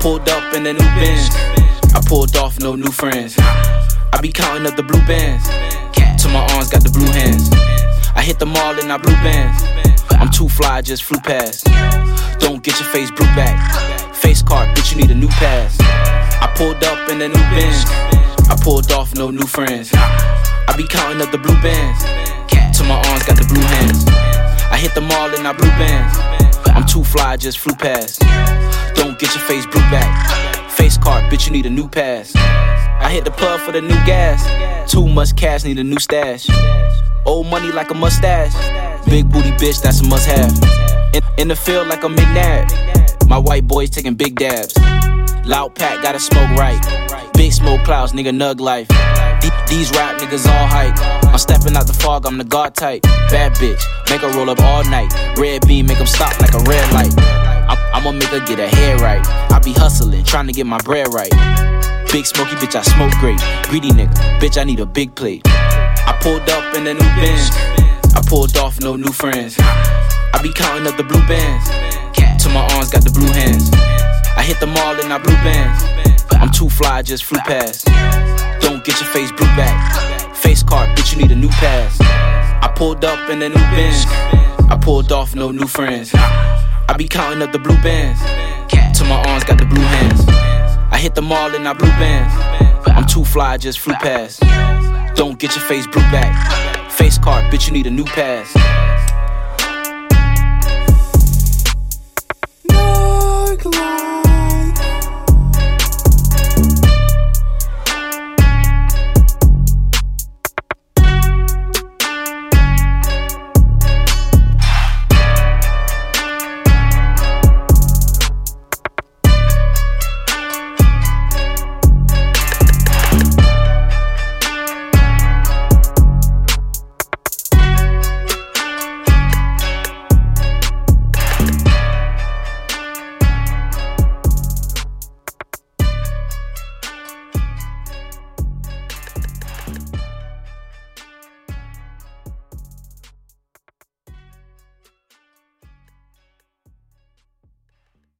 pulled up in a new Benz. I pulled off, no new friends. I be counting up the blue bands. Till my arms got the blue hands. I hit the mall and I blue bands. I'm too fly, just flew past. Don't get your face blue back. Face card, bitch, you need a new pass. I pulled up in a new Benz. I pulled off, no new friends. I be counting up the blue bands. Till my arms got the blue hands. I hit the mall and I blue bands. I'm too fly, just flew past. Don't get your face blue back. Face card, bitch, you need a new pass. I hit the plug for the new gas. Too much cash, need a new stash. Old money like a mustache. Big booty bitch, that's a must have. In, in the field like a McNabb. My white boys taking big dabs. Loud pack, gotta smoke right. Big smoke clouds, nigga, nug life. These rap niggas all hype. I'm stepping out the fog, I'm the guard type. Bad bitch, make her roll up all night. Red beam, make them stop like a red light. I'm, I'ma make her get her hair right. I be hustling, trying to get my bread right. Big smoky bitch, I smoke great. Greedy nigga, bitch, I need a big plate. I pulled up in a new Benz. I pulled off, no new friends. I be counting up the blue bands. Till my arms got the blue hands. I hit the mall and I blue bands. I'm too fly, just flew past. Don't get your face blue back. Face card, bitch, you need a new pass. I pulled up in a new Benz. I pulled off, no new friends. I be counting up the blue bands. Till my arms got the blue hands. I hit the mall and I blue bands. I'm too fly, just flew past. Don't get your face blue back. Face card, bitch, you need a new pass.